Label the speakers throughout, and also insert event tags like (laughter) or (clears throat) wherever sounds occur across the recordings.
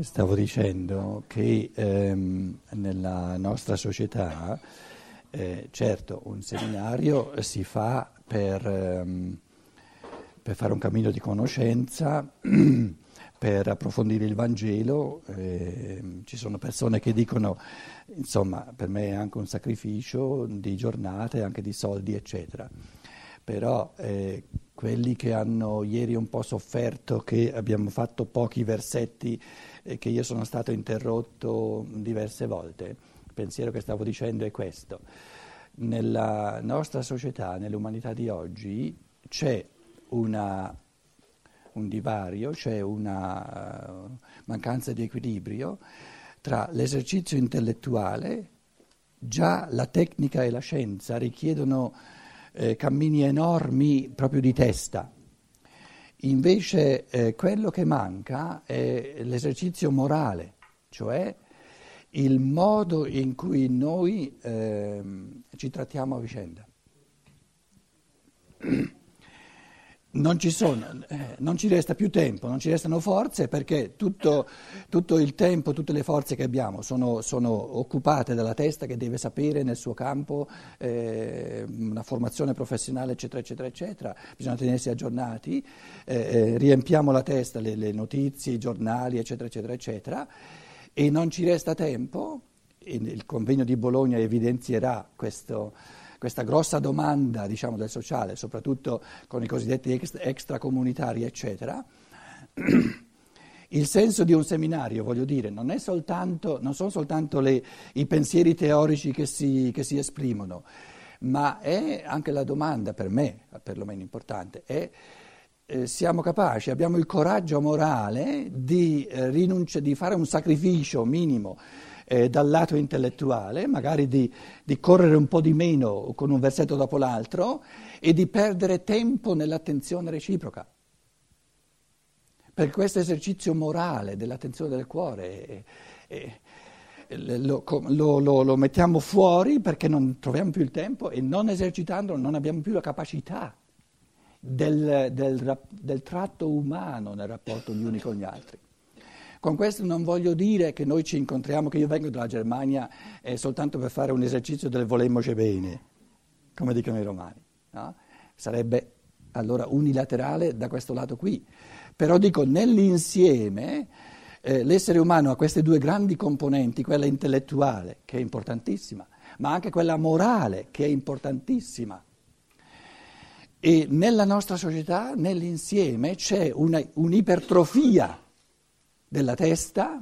Speaker 1: Stavo dicendo che ehm, nella nostra società, eh, certo, un seminario si fa per, ehm, per, fare un cammino di conoscenza, (clears throat) per approfondire il Vangelo. Eh, ci sono persone che dicono, insomma, per me è anche un sacrificio di giornate, anche di soldi, eccetera. Però eh, quelli che hanno ieri un po' sofferto che abbiamo fatto pochi versetti e che io sono stato interrotto diverse volte. Il pensiero che stavo dicendo è questo. Nella nostra società, nell'umanità di oggi, c'è una, un divario, c'è una uh, mancanza di equilibrio tra l'esercizio intellettuale, già la tecnica e la scienza richiedono eh, cammini enormi proprio di testa. Invece eh, quello che manca è l'esercizio morale, cioè il modo in cui noi eh, ci trattiamo a vicenda. (clears throat) Non ci, sono, eh, non ci, resta più tempo, non ci restano forze perché tutto, tutto il tempo, tutte le forze che abbiamo sono, sono, occupate dalla testa che deve sapere nel suo campo eh, una formazione professionale, eccetera, eccetera, eccetera. Bisogna tenersi aggiornati, eh, eh, riempiamo la testa, le, le, notizie, i giornali, eccetera, eccetera, eccetera, e non ci resta tempo, il convegno di Bologna evidenzierà questo questa grossa domanda diciamo, del sociale, soprattutto con i cosiddetti extracomunitari, eccetera, (clears throat) il senso di un seminario, voglio dire, non, soltanto, non sono soltanto le, i pensieri teorici che si, che si, esprimono, ma è anche la domanda, per me perlomeno importante, è eh, siamo capaci, abbiamo il coraggio morale di, eh, di fare un sacrificio minimo eh, dal lato intellettuale, magari di, di, correre un po' di meno con un versetto dopo l'altro e di perdere tempo nell'attenzione reciproca. Per questo esercizio morale dell'attenzione del cuore eh, eh, lo, lo, lo, lo mettiamo fuori perché non troviamo più il tempo e non esercitandolo non abbiamo più la capacità del, del, del tratto umano nel rapporto gli uni con gli altri. Con questo non voglio dire che noi ci incontriamo, che io vengo dalla Germania eh, soltanto per fare un esercizio del volemmoce bene, come dicono i romani. No? Sarebbe allora unilaterale da questo lato qui. Però dico, nell'insieme eh, l'essere umano ha queste due grandi componenti, quella intellettuale, che è importantissima, ma anche quella morale, che è importantissima. E nella nostra società, nell'insieme, c'è una, un'ipertrofia della testa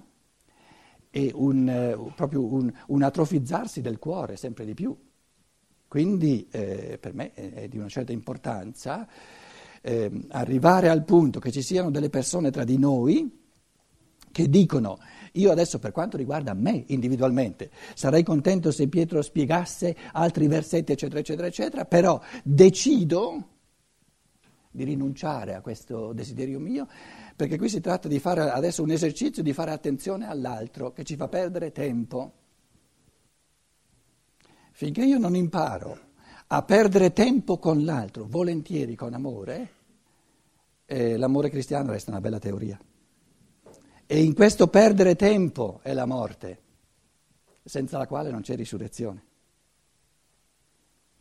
Speaker 1: e un, eh, proprio un, un, atrofizzarsi del cuore sempre di più. Quindi eh, per me è, di una certa importanza eh, arrivare al punto che ci siano delle persone tra di noi che dicono io adesso per quanto riguarda me individualmente sarei contento se Pietro spiegasse altri versetti eccetera eccetera eccetera, però decido di rinunciare a questo desiderio mio perché qui si tratta di fare adesso un esercizio di fare attenzione all'altro che ci fa perdere tempo. Finché io non imparo a perdere tempo con l'altro, volentieri con amore, eh, l'amore cristiano resta una bella teoria. E in questo perdere tempo è la morte, senza la quale non c'è risurrezione.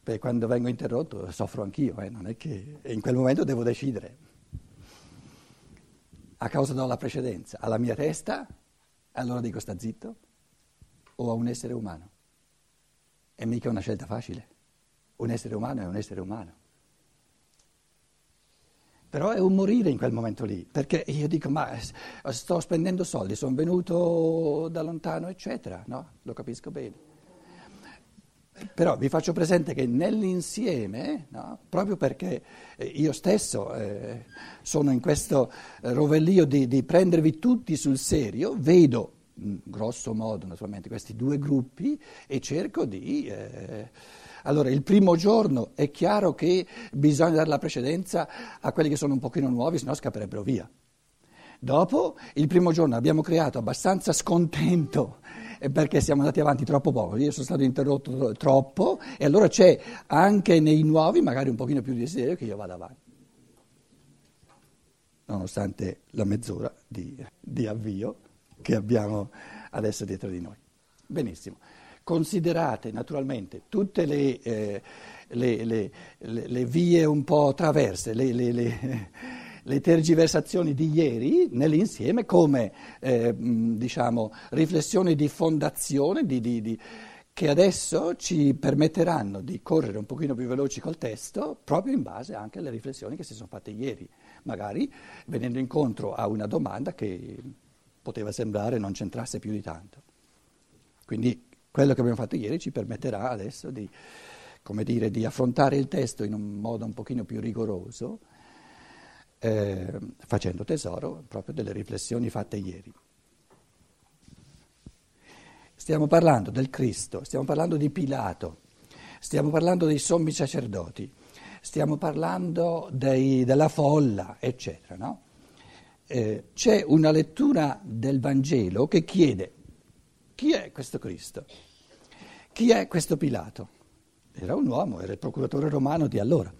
Speaker 1: Perché quando vengo interrotto soffro anch'io, eh, non è che in quel momento devo decidere a causa della precedenza, alla mia testa, allora dico sta zitto, o a un essere umano. È mica una scelta facile. Un essere umano è un essere umano. Però è un morire in quel momento lì, perché io dico, ma sto spendendo soldi, sono venuto da lontano, eccetera, no? Lo capisco bene. Però vi faccio presente che nell'insieme, no, proprio perché eh, io stesso eh, sono in questo rovellio di, di, prendervi tutti sul serio, vedo, grosso modo naturalmente, questi due gruppi e cerco di... Eh, allora, il primo giorno è chiaro che bisogna dare la precedenza a quelli che sono un pochino nuovi, sennò scapperebbero via. Dopo, il primo giorno abbiamo creato abbastanza scontento perché siamo andati avanti troppo poco, io sono stato interrotto troppo e allora c'è anche nei nuovi magari un pochino più di desiderio che io vada avanti, nonostante la mezz'ora di, di avvio che abbiamo adesso dietro di noi. Benissimo. Considerate naturalmente tutte le, eh, le, le, le vie un po' traverse, le, tergiversazioni di ieri nell'insieme come eh, diciamo, riflessioni di fondazione di, di, di, che adesso ci permetteranno di correre un pochino più veloci col testo proprio in base anche alle riflessioni che si sono fatte ieri, magari venendo incontro a una domanda che poteva sembrare non c'entrasse più di tanto. Quindi quello che abbiamo fatto ieri ci permetterà adesso di, dire, di affrontare il testo in un modo un pochino più rigoroso, eh, facendo tesoro proprio delle riflessioni fatte ieri. Stiamo parlando del Cristo, stiamo parlando di Pilato, stiamo parlando dei sommi sacerdoti, stiamo parlando dei, della folla, eccetera. No? Eh, c'è una lettura del Vangelo che chiede chi è questo Cristo? Chi è questo Pilato? Era un uomo, era il procuratore romano di allora.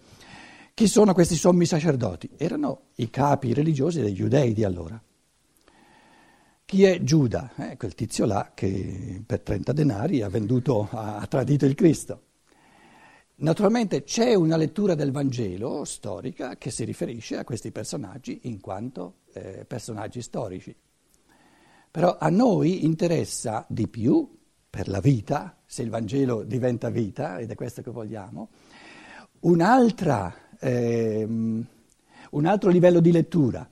Speaker 1: Chi sono questi sommi sacerdoti? Erano i capi religiosi dei giudei di allora. Chi è Giuda? Eh, quel tizio là che per 30 denari ha, venduto, ha tradito il Cristo. Naturalmente c'è una lettura del Vangelo storica che si riferisce a questi personaggi in quanto eh, personaggi storici. Però a noi interessa di più per la vita, se il Vangelo diventa vita, ed è questo che vogliamo, ehm, un altro livello di lettura.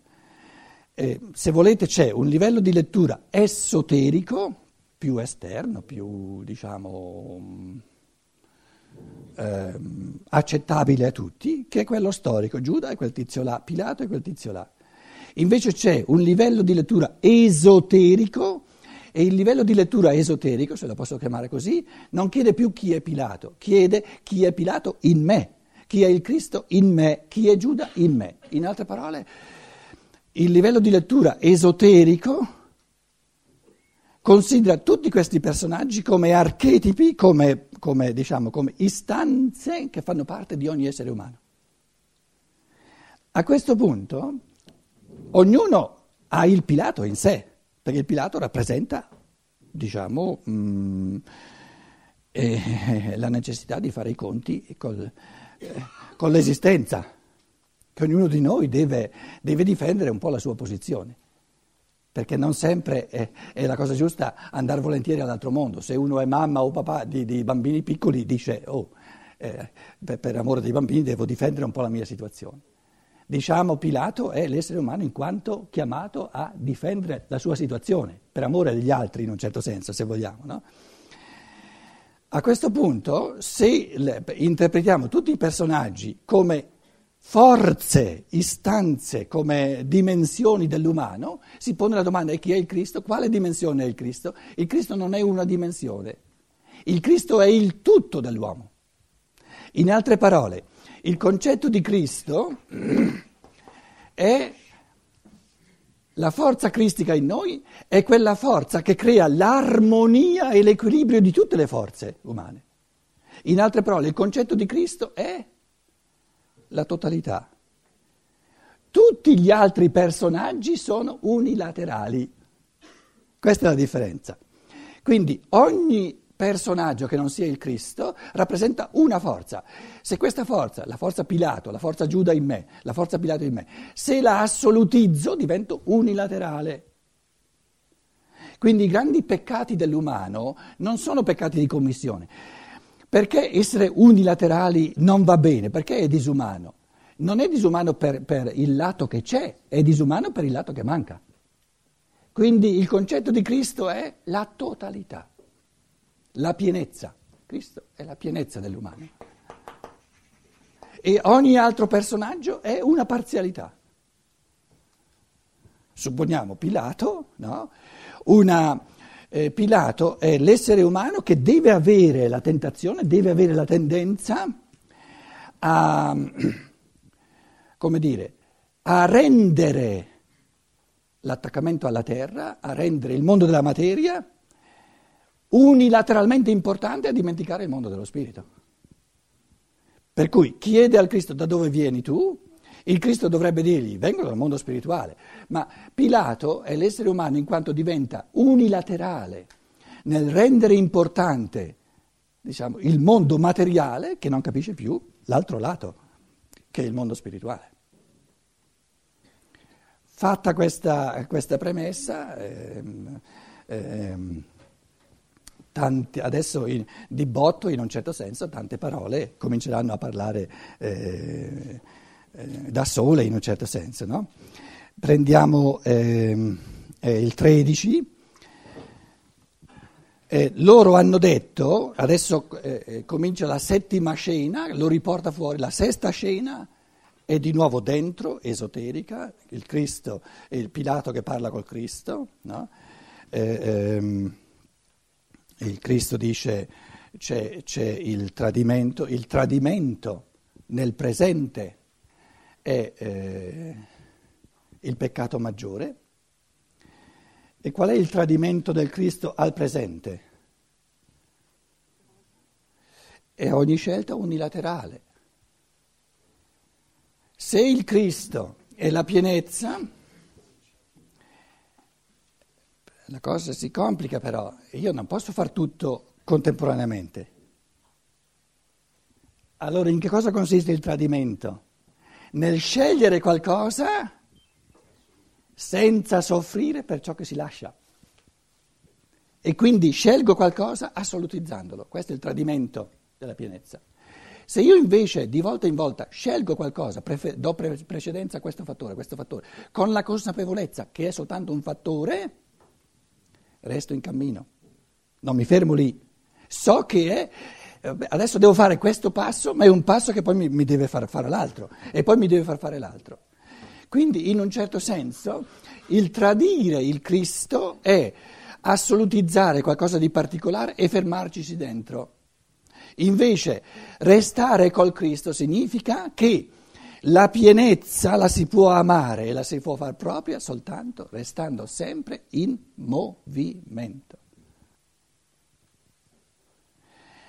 Speaker 1: Eh, se volete c'è un livello di lettura esoterico, più esterno, più diciamo ehm, accettabile a tutti, che è quello storico, Giuda e quel tizio là, Pilato e quel tizio là. Invece c'è un livello di lettura esoterico e il livello di lettura esoterico, se lo posso chiamare così, non chiede più chi è Pilato, chiede chi è Pilato in me, chi è il Cristo in me, chi è Giuda in me. In altre parole, il livello di lettura esoterico considera tutti questi personaggi come archetipi, come, come, diciamo, come istanze che fanno parte di ogni essere umano. A questo punto ognuno ha il Pilato in sé perché il Pilato rappresenta, diciamo, mh, mm, (laughs) eh, la necessità di fare i conti col, con l'esistenza, che ognuno di noi deve, deve, difendere un po' la sua posizione, perché non sempre è, è, la cosa giusta andare volentieri all'altro mondo. Se uno è mamma o papà di, di bambini piccoli dice, oh, eh, per, per amore dei bambini devo difendere un po' la mia situazione. Diciamo Pilato è l'essere umano in quanto chiamato a difendere la sua situazione, per amore degli altri in un certo senso, se vogliamo. No? A questo punto, se interpretiamo tutti i personaggi come forze, istanze, come dimensioni dell'umano, si pone la domanda chi è il Cristo? Quale dimensione è il Cristo? Il Cristo non è una dimensione, il Cristo è il tutto dell'uomo. In altre parole, il concetto di Cristo (clears throat) è la forza cristica in noi, è quella forza che crea l'armonia e l'equilibrio di tutte le forze umane. In altre parole, il concetto di Cristo è la totalità. Tutti gli altri personaggi sono unilaterali. Questa è la differenza. Quindi ogni personaggio che non sia il Cristo rappresenta una forza. Se questa forza, la forza Pilato, la forza Giuda in me, la forza Pilato in me, se la assolutizzo divento unilaterale. Quindi i grandi peccati dell'umano non sono peccati di commissione. Perché essere unilaterali non va bene? Perché è disumano. Non è disumano per, per il lato che c'è, è disumano per il lato che manca. Quindi il concetto di Cristo è la totalità la pienezza. Cristo è la pienezza dell'umano. E ogni altro personaggio è una parzialità. Supponiamo Pilato, no? Una, eh, Pilato è l'essere umano che deve avere la tentazione, deve avere la tendenza a, (clears throat) come dire, a rendere l'attaccamento alla terra, a rendere il mondo della materia unilateralmente importante a dimenticare il mondo dello spirito. Per cui chiede al Cristo da dove vieni tu, Il Cristo dovrebbe dirgli, vengono dal mondo spirituale, ma Pilato è l'essere umano in quanto diventa unilaterale nel rendere importante diciamo, il mondo materiale che non capisce più l'altro lato, che è il mondo spirituale. Fatta questa, questa premessa, ehm, ehm, tanti, adesso in, di botto in un certo senso tante parole cominceranno a parlare eh, eh, da sole in un certo senso. No? Prendiamo ehm, eh, il 13. Eh, loro hanno detto, adesso eh, eh, comincia la settima scena, lo riporta fuori, la sesta scena è di nuovo dentro, esoterica, il Cristo, il Pilato che parla col Cristo, no? eh, ehm, il Cristo dice c'è, c'è il tradimento, il tradimento nel presente è eh, il peccato maggiore. E qual è il tradimento del Cristo al presente? È ogni scelta unilaterale. Se il Cristo è la pienezza, la cosa si complica però, io non posso fare tutto contemporaneamente. Allora in che cosa consiste il tradimento? Nel scegliere qualcosa senza soffrire per ciò che si lascia. E quindi scelgo qualcosa assolutizzandolo. Questo è il tradimento della pienezza. Se io invece di volta in volta scelgo qualcosa, prefer- do pre- precedenza a questo fattore, a questo fattore, con la consapevolezza che è soltanto un fattore, resto in cammino. Non mi fermo lì. So che è adesso devo fare questo passo, ma è un passo che poi mi, mi, deve far fare l'altro e poi mi deve far fare l'altro. Quindi in un certo senso il tradire il Cristo è assolutizzare qualcosa di particolare e fermarcisi dentro. Invece restare col Cristo significa che la pienezza la si può amare e la si può far propria soltanto restando sempre in movimento.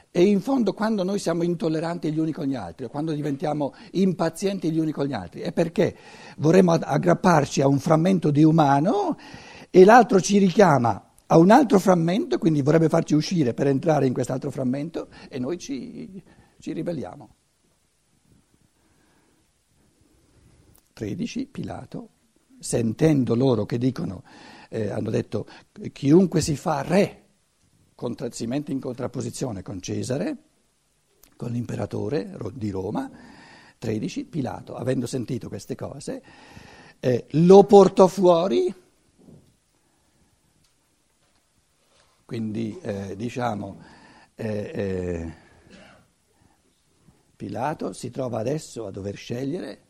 Speaker 1: E in fondo quando noi siamo intolleranti gli uni con gli altri, quando diventiamo impazienti gli uni con gli altri, è perché vorremmo aggrapparci a un frammento di umano e l'altro ci richiama a un altro frammento, quindi vorrebbe farci uscire per entrare in quest'altro frammento e noi ci, ci ribelliamo. 13 Pilato, sentendo loro che dicono, eh, hanno detto chiunque si fa re mette in contrapposizione con Cesare, con l'imperatore di Roma, 13, Pilato, avendo sentito queste cose, eh, lo portò fuori, quindi eh, diciamo eh, eh, Pilato si trova adesso a dover scegliere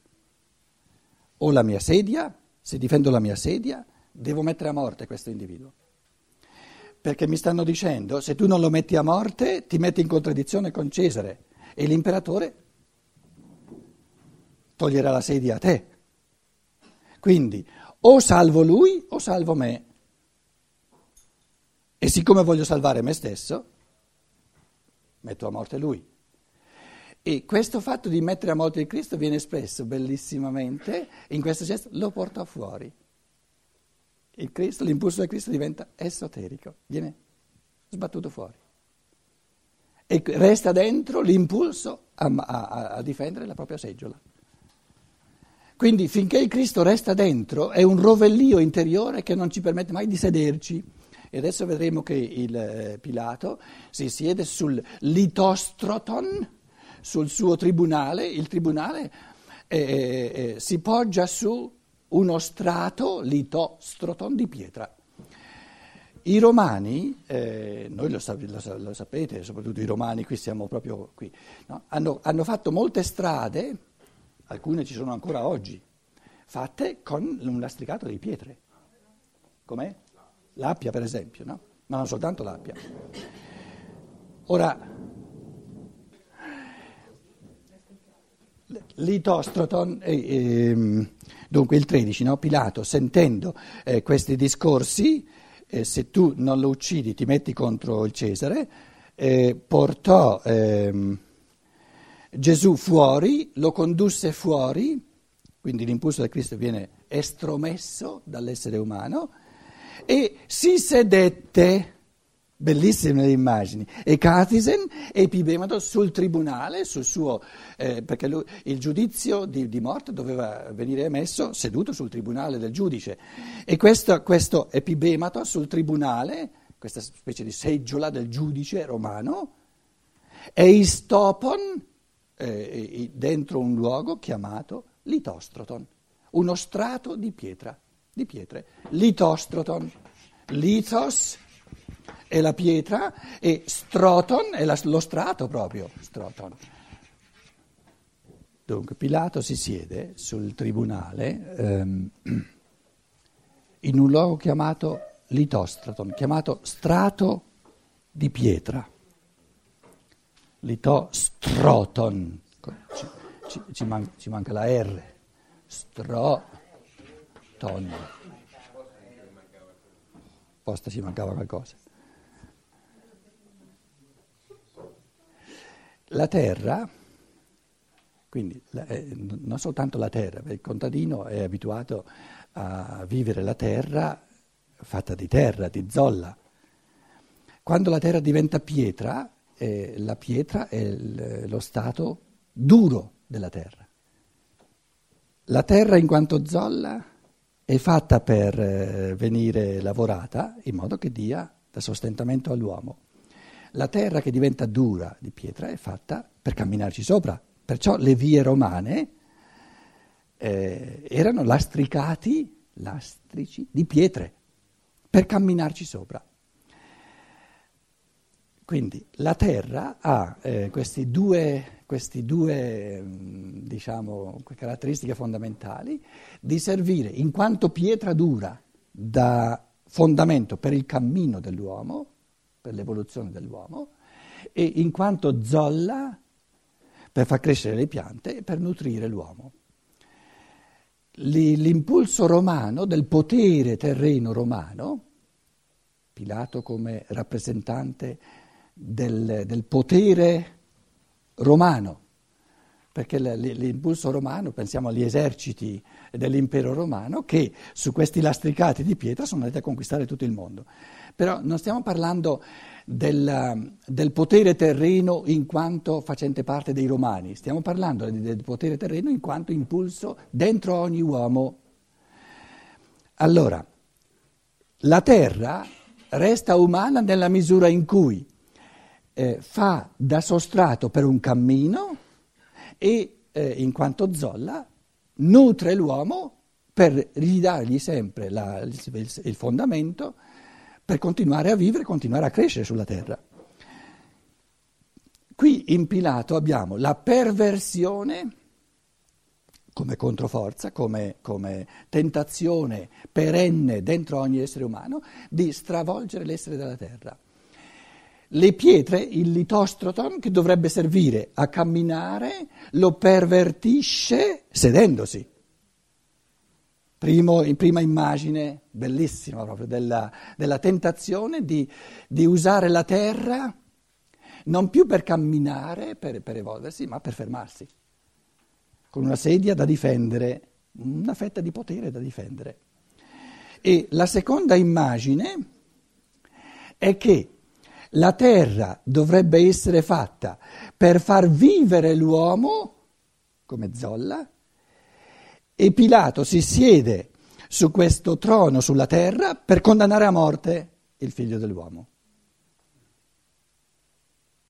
Speaker 1: o la mia sedia, se difendo la mia sedia, devo mettere a morte questo individuo perché mi stanno dicendo se tu non lo metti a morte ti metti in contraddizione con Cesare e l'imperatore toglierà la sedia a te. Quindi o salvo lui o salvo me. E siccome voglio salvare me stesso, metto a morte lui. E questo fatto di mettere a morte il Cristo viene espresso bellissimamente in questo gesto, lo porta fuori il Cristo, l'impulso del Cristo diventa esoterico, viene sbattuto fuori. E resta dentro l'impulso a, a, a difendere la propria seggiola. Quindi finché il Cristo resta dentro è un rovellio interiore che non ci permette mai di sederci. E adesso vedremo che il eh, Pilato si siede sul litostroton, sul suo tribunale, il tribunale eh, eh, eh si poggia su uno strato litostroton di pietra. I romani, eh, noi lo, lo, lo, sapete, soprattutto i romani, qui siamo proprio qui, no? hanno, hanno, fatto molte strade, alcune ci sono ancora oggi, fatte con un lastricato di pietre. Com'è? L'appia per esempio, no? Ma non soltanto l'appia. Ora, litostroton... Eh, eh, Dunque il 13, no? Pilato, sentendo eh, questi discorsi, eh, se tu non lo uccidi ti metti contro il Cesare, eh, portò ehm, Gesù fuori, lo condusse fuori quindi l'impulso del Cristo viene estromesso dall'essere umano e si sedette, bellissime le immagini, e Catisen e Epibemato sul tribunale, sul suo, eh, perché lui, il giudizio di, di, morte doveva venire emesso seduto sul tribunale del giudice. E questo, questo Epibemato sul tribunale, questa specie di seggiola del giudice romano, è istopon eh, dentro un luogo chiamato litostroton, uno strato di pietra, di pietre. Litostroton, lithos è la pietra e stroton è la, lo strato proprio, stroton. Dunque Pilato si siede sul tribunale ehm, in un luogo chiamato litostroton, chiamato strato di pietra. Litostroton, ci, ci, man- ci manca la R, stroton. Posta ci mancava qualcosa. La terra, quindi eh, non soltanto la terra, il contadino è abituato a vivere la terra fatta di terra, di zolla. Quando la terra diventa pietra, eh, la pietra è lo stato duro della terra. La terra in quanto zolla è fatta per eh, venire lavorata in modo che dia da sostentamento all'uomo. La terra che diventa dura di pietra è fatta per camminarci sopra, perciò le vie romane eh, erano lastricati, lastrici di pietre, per camminarci sopra. Quindi la terra ha eh, questi due queste due diciamo, caratteristiche fondamentali di servire in quanto pietra dura da fondamento per il cammino dell'uomo, per l'evoluzione dell'uomo, e in quanto zolla per far crescere le piante e per nutrire l'uomo. L'impulso romano del potere terreno romano, Pilato come rappresentante del, del potere romano, perché l'impulso romano, pensiamo agli eserciti dell'impero romano, che su questi lastricati di pietra sono andati a conquistare tutto il mondo. Però non stiamo parlando del, del potere terreno in quanto facente parte dei romani, stiamo parlando del potere terreno in quanto impulso dentro ogni uomo. Allora, la terra resta umana nella misura in cui eh, fa da sostrato per un cammino e eh, in quanto zolla nutre l'uomo per ridargli sempre la, il, il fondamento per continuare a vivere, continuare a crescere sulla terra. Qui in Pilato abbiamo la perversione come controforza, come, come, tentazione perenne dentro ogni essere umano di stravolgere l'essere della terra le pietre, il litostroton che dovrebbe servire a camminare, lo pervertisce sedendosi. Primo, in prima immagine, bellissima proprio, della, della tentazione di, di, usare la terra non più per camminare, per, per evolversi, ma per fermarsi, con una sedia da difendere, una fetta di potere da difendere. E la seconda immagine è che la terra dovrebbe essere fatta per far vivere l'uomo, come Zolla, e Pilato si siede su questo trono sulla terra per condannare a morte il figlio dell'uomo.